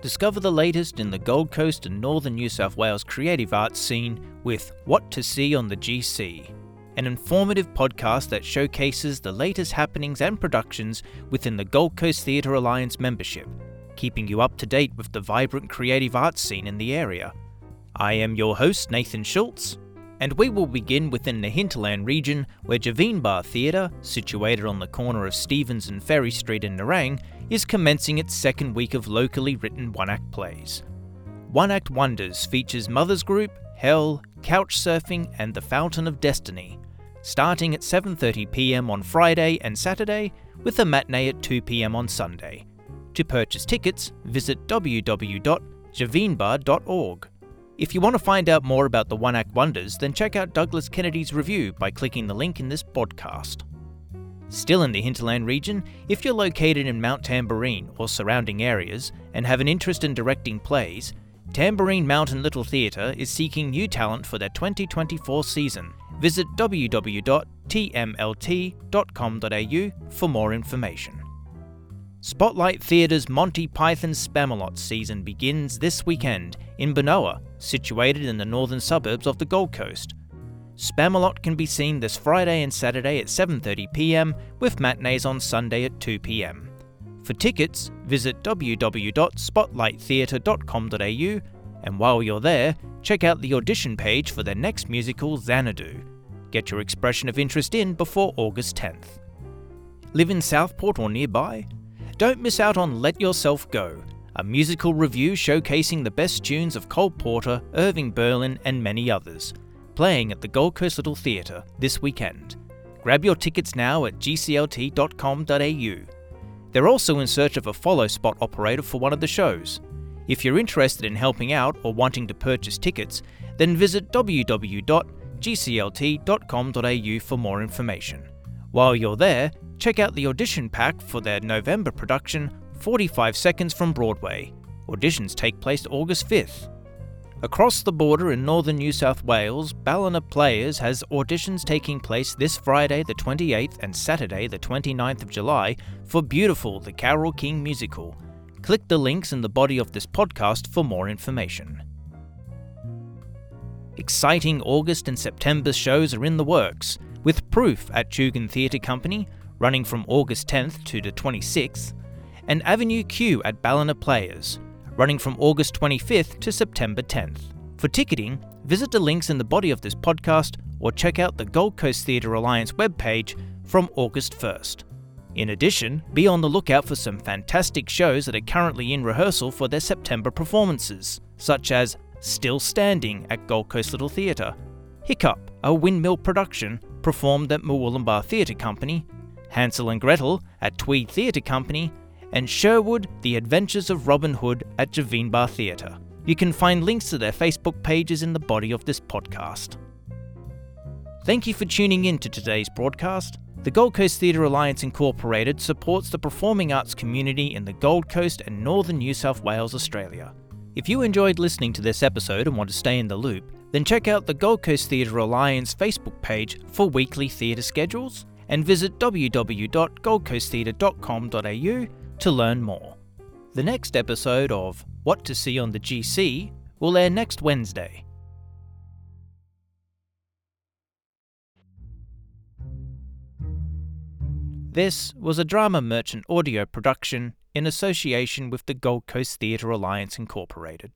Discover the latest in the Gold Coast and Northern New South Wales creative arts scene with What to See on the GC, an informative podcast that showcases the latest happenings and productions within the Gold Coast Theatre Alliance membership, keeping you up to date with the vibrant creative arts scene in the area. I am your host, Nathan Schultz, and we will begin within the Hinterland region where Javeenbah Theatre, situated on the corner of Stevens and Ferry Street in Nerang, is commencing its second week of locally written one act plays. One Act Wonders features Mother's Group, Hell, Couch Surfing, and The Fountain of Destiny, starting at 7:30 p.m. on Friday and Saturday with a matinee at 2 p.m. on Sunday. To purchase tickets, visit www.javeenbah.org. If you want to find out more about the One Act Wonders, then check out Douglas Kennedy's review by clicking the link in this podcast. Still in the hinterland region, if you're located in Mount Tamborine or surrounding areas and have an interest in directing plays, Tamborine Mountain Little Theatre is seeking new talent for their 2024 season. Visit www.tmlt.com.au for more information. Spotlight Theatre's Monty Python Spamalot season begins this weekend in Benowa, situated in the northern suburbs of the Gold Coast. Spamalot can be seen this Friday and Saturday at 7:30 p.m. with matinees on Sunday at 2 p.m. For tickets, visit www.spotlighttheatre.com.au and while you're there, check out the audition page for their next musical Xanadu. Get your expression of interest in before August 10th. Live in Southport or nearby? Don't miss out on Let Yourself Go, a musical review showcasing the best tunes of Cole Porter, Irving Berlin, and many others playing at the Gold Coast Little Theatre this weekend. Grab your tickets now at gclt.com.au. They're also in search of a follow spot operator for one of the shows. If you're interested in helping out or wanting to purchase tickets, then visit www.gclt.com.au for more information. While you're there, check out the audition pack for their November production 45 Seconds from Broadway. Auditions take place August 5th. Across the border in northern New South Wales, Ballina Players has auditions taking place this Friday the 28th and Saturday the 29th of July for Beautiful the Carole King musical. Click the links in the body of this podcast for more information. Exciting August and September shows are in the works, with Proof at Tugun Theatre Company, running from August 10th to the 26th, and Avenue Q at Ballina Players, running from August 25th to September 10th. For ticketing, visit the links in the body of this podcast or check out the Gold Coast Theatre Alliance webpage from August 1st. In addition, be on the lookout for some fantastic shows that are currently in rehearsal for their September performances, such as Still Standing at Gold Coast Little Theatre, Hiccup, a windmill production performed at Murwillumbah Theatre Company, Hansel and Gretel at Tweed Theatre Company, and Sherwood The Adventures of Robin Hood at Javeenbah Theatre. You can find links to their Facebook pages in the body of this podcast. Thank you for tuning in to today's broadcast. The Gold Coast Theatre Alliance Incorporated supports the performing arts community in the Gold Coast and northern New South Wales, Australia. If you enjoyed listening to this episode and want to stay in the loop, then check out the Gold Coast Theatre Alliance Facebook page for weekly theatre schedules and visit www.goldcoasttheatre.com.au to learn more. The next episode of What to See on the GC will air next Wednesday. This was a Drama Merchant audio production in association with the Gold Coast Theatre Alliance Incorporated.